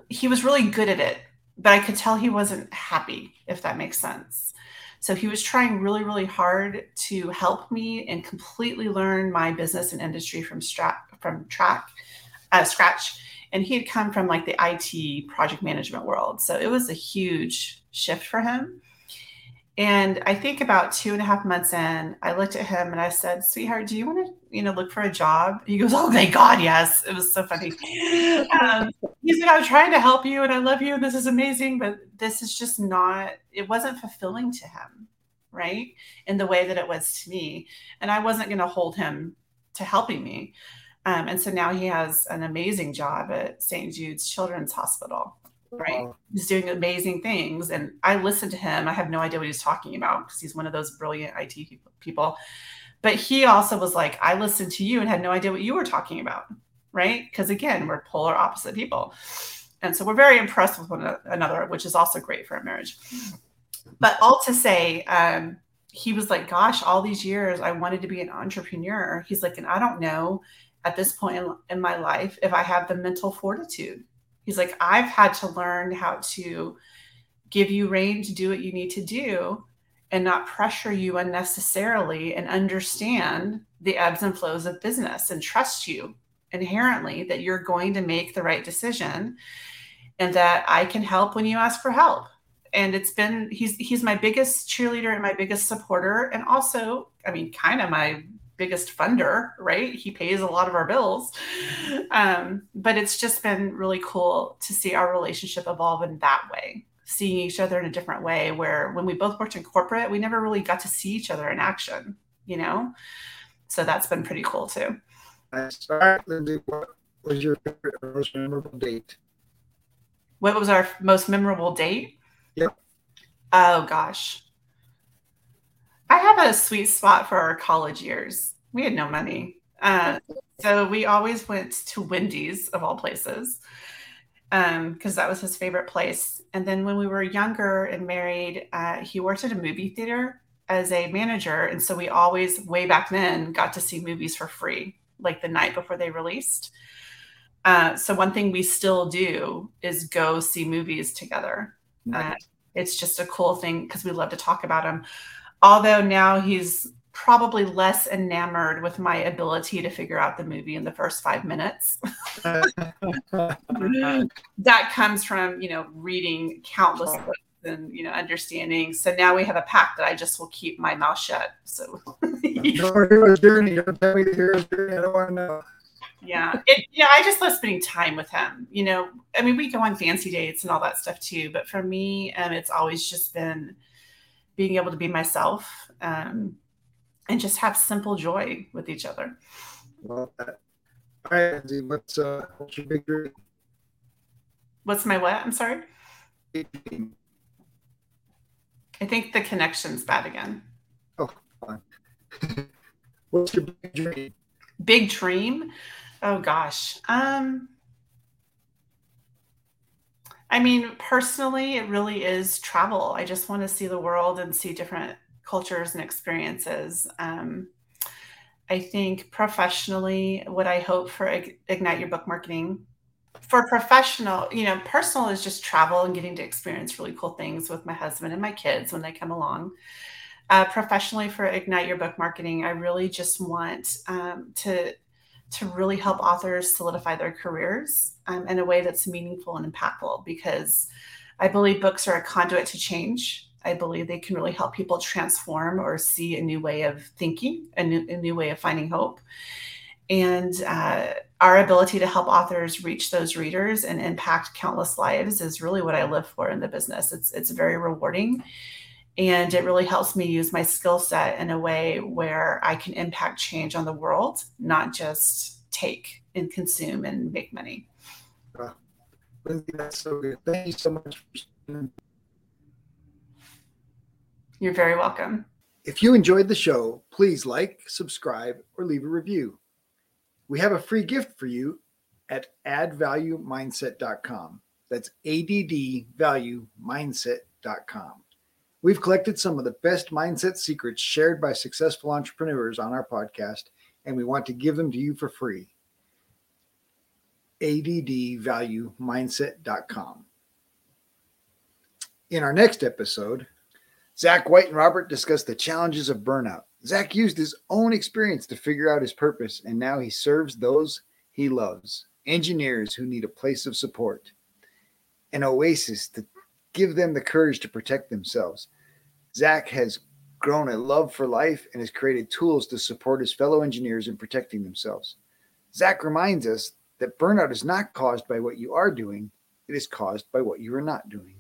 he was really good at it, but I could tell he wasn't happy, if that makes sense. So he was trying really, really hard to help me and completely learn my business and industry from stra- from track uh, scratch. And he had come from like the IT project management world, so it was a huge shift for him. And I think about two and a half months in, I looked at him and I said, "Sweetheart, do you want to, you know, look for a job?" He goes, "Oh, thank God, yes." It was so funny. Um, he said, "I'm trying to help you, and I love you, and this is amazing, but this is just not. It wasn't fulfilling to him, right? In the way that it was to me, and I wasn't going to hold him to helping me. Um, and so now he has an amazing job at St. Jude's Children's Hospital." right? He's doing amazing things. And I listened to him. I have no idea what he's talking about because he's one of those brilliant IT people. But he also was like, I listened to you and had no idea what you were talking about, right? Because again, we're polar opposite people. And so we're very impressed with one another, which is also great for a marriage. But all to say, um, he was like, Gosh, all these years I wanted to be an entrepreneur. He's like, and I don't know at this point in, in my life if I have the mental fortitude He's like, I've had to learn how to give you rein to do what you need to do and not pressure you unnecessarily and understand the ebbs and flows of business and trust you inherently that you're going to make the right decision and that I can help when you ask for help. And it's been he's he's my biggest cheerleader and my biggest supporter and also, I mean, kind of my biggest funder, right? He pays a lot of our bills. Um, but it's just been really cool to see our relationship evolve in that way, seeing each other in a different way. Where when we both worked in corporate, we never really got to see each other in action, you know? So that's been pretty cool too. Start, Lindsey, what was your favorite most memorable date? What was our most memorable date? Yep. Oh gosh. I have a sweet spot for our college years. We had no money. Uh, so we always went to Wendy's of all places because um, that was his favorite place. And then when we were younger and married, uh, he worked at a movie theater as a manager. And so we always, way back then, got to see movies for free, like the night before they released. Uh, so one thing we still do is go see movies together. Nice. Uh, it's just a cool thing because we love to talk about them. Although now he's probably less enamored with my ability to figure out the movie in the first five minutes. that comes from you know reading countless books and you know understanding. So now we have a pact that I just will keep my mouth shut. So. hero's journey. Don't tell me the hero's journey. I don't want to know yeah it, yeah i just love spending time with him you know i mean we go on fancy dates and all that stuff too but for me um, it's always just been being able to be myself um, and just have simple joy with each other. Well all right Lindsey, what's uh what's your big dream? What's my what? I'm sorry? I think the connection's bad again. Oh what's your big dream? Big dream? Oh gosh. Um I mean, personally, it really is travel. I just want to see the world and see different cultures and experiences. Um, I think professionally, what I hope for Ignite Your Book Marketing, for professional, you know, personal is just travel and getting to experience really cool things with my husband and my kids when they come along. Uh, professionally, for Ignite Your Book Marketing, I really just want um, to to really help authors solidify their careers um, in a way that's meaningful and impactful because I believe books are a conduit to change. I believe they can really help people transform or see a new way of thinking, a new, a new way of finding hope. And uh, our ability to help authors reach those readers and impact countless lives is really what I live for in the business. It's, it's very rewarding and it really helps me use my skill set in a way where I can impact change on the world, not just take and consume and make money. Wow. That's so good. Thank you so much. You're very welcome. If you enjoyed the show, please like, subscribe, or leave a review. We have a free gift for you at addvaluemindset.com. That's addvaluemindset.com. We've collected some of the best mindset secrets shared by successful entrepreneurs on our podcast, and we want to give them to you for free. ADDvaluemindset.com. In our next episode, Zach White and Robert discuss the challenges of burnout. Zach used his own experience to figure out his purpose, and now he serves those he loves engineers who need a place of support, an oasis to give them the courage to protect themselves. Zach has grown a love for life and has created tools to support his fellow engineers in protecting themselves. Zach reminds us that burnout is not caused by what you are doing, it is caused by what you are not doing.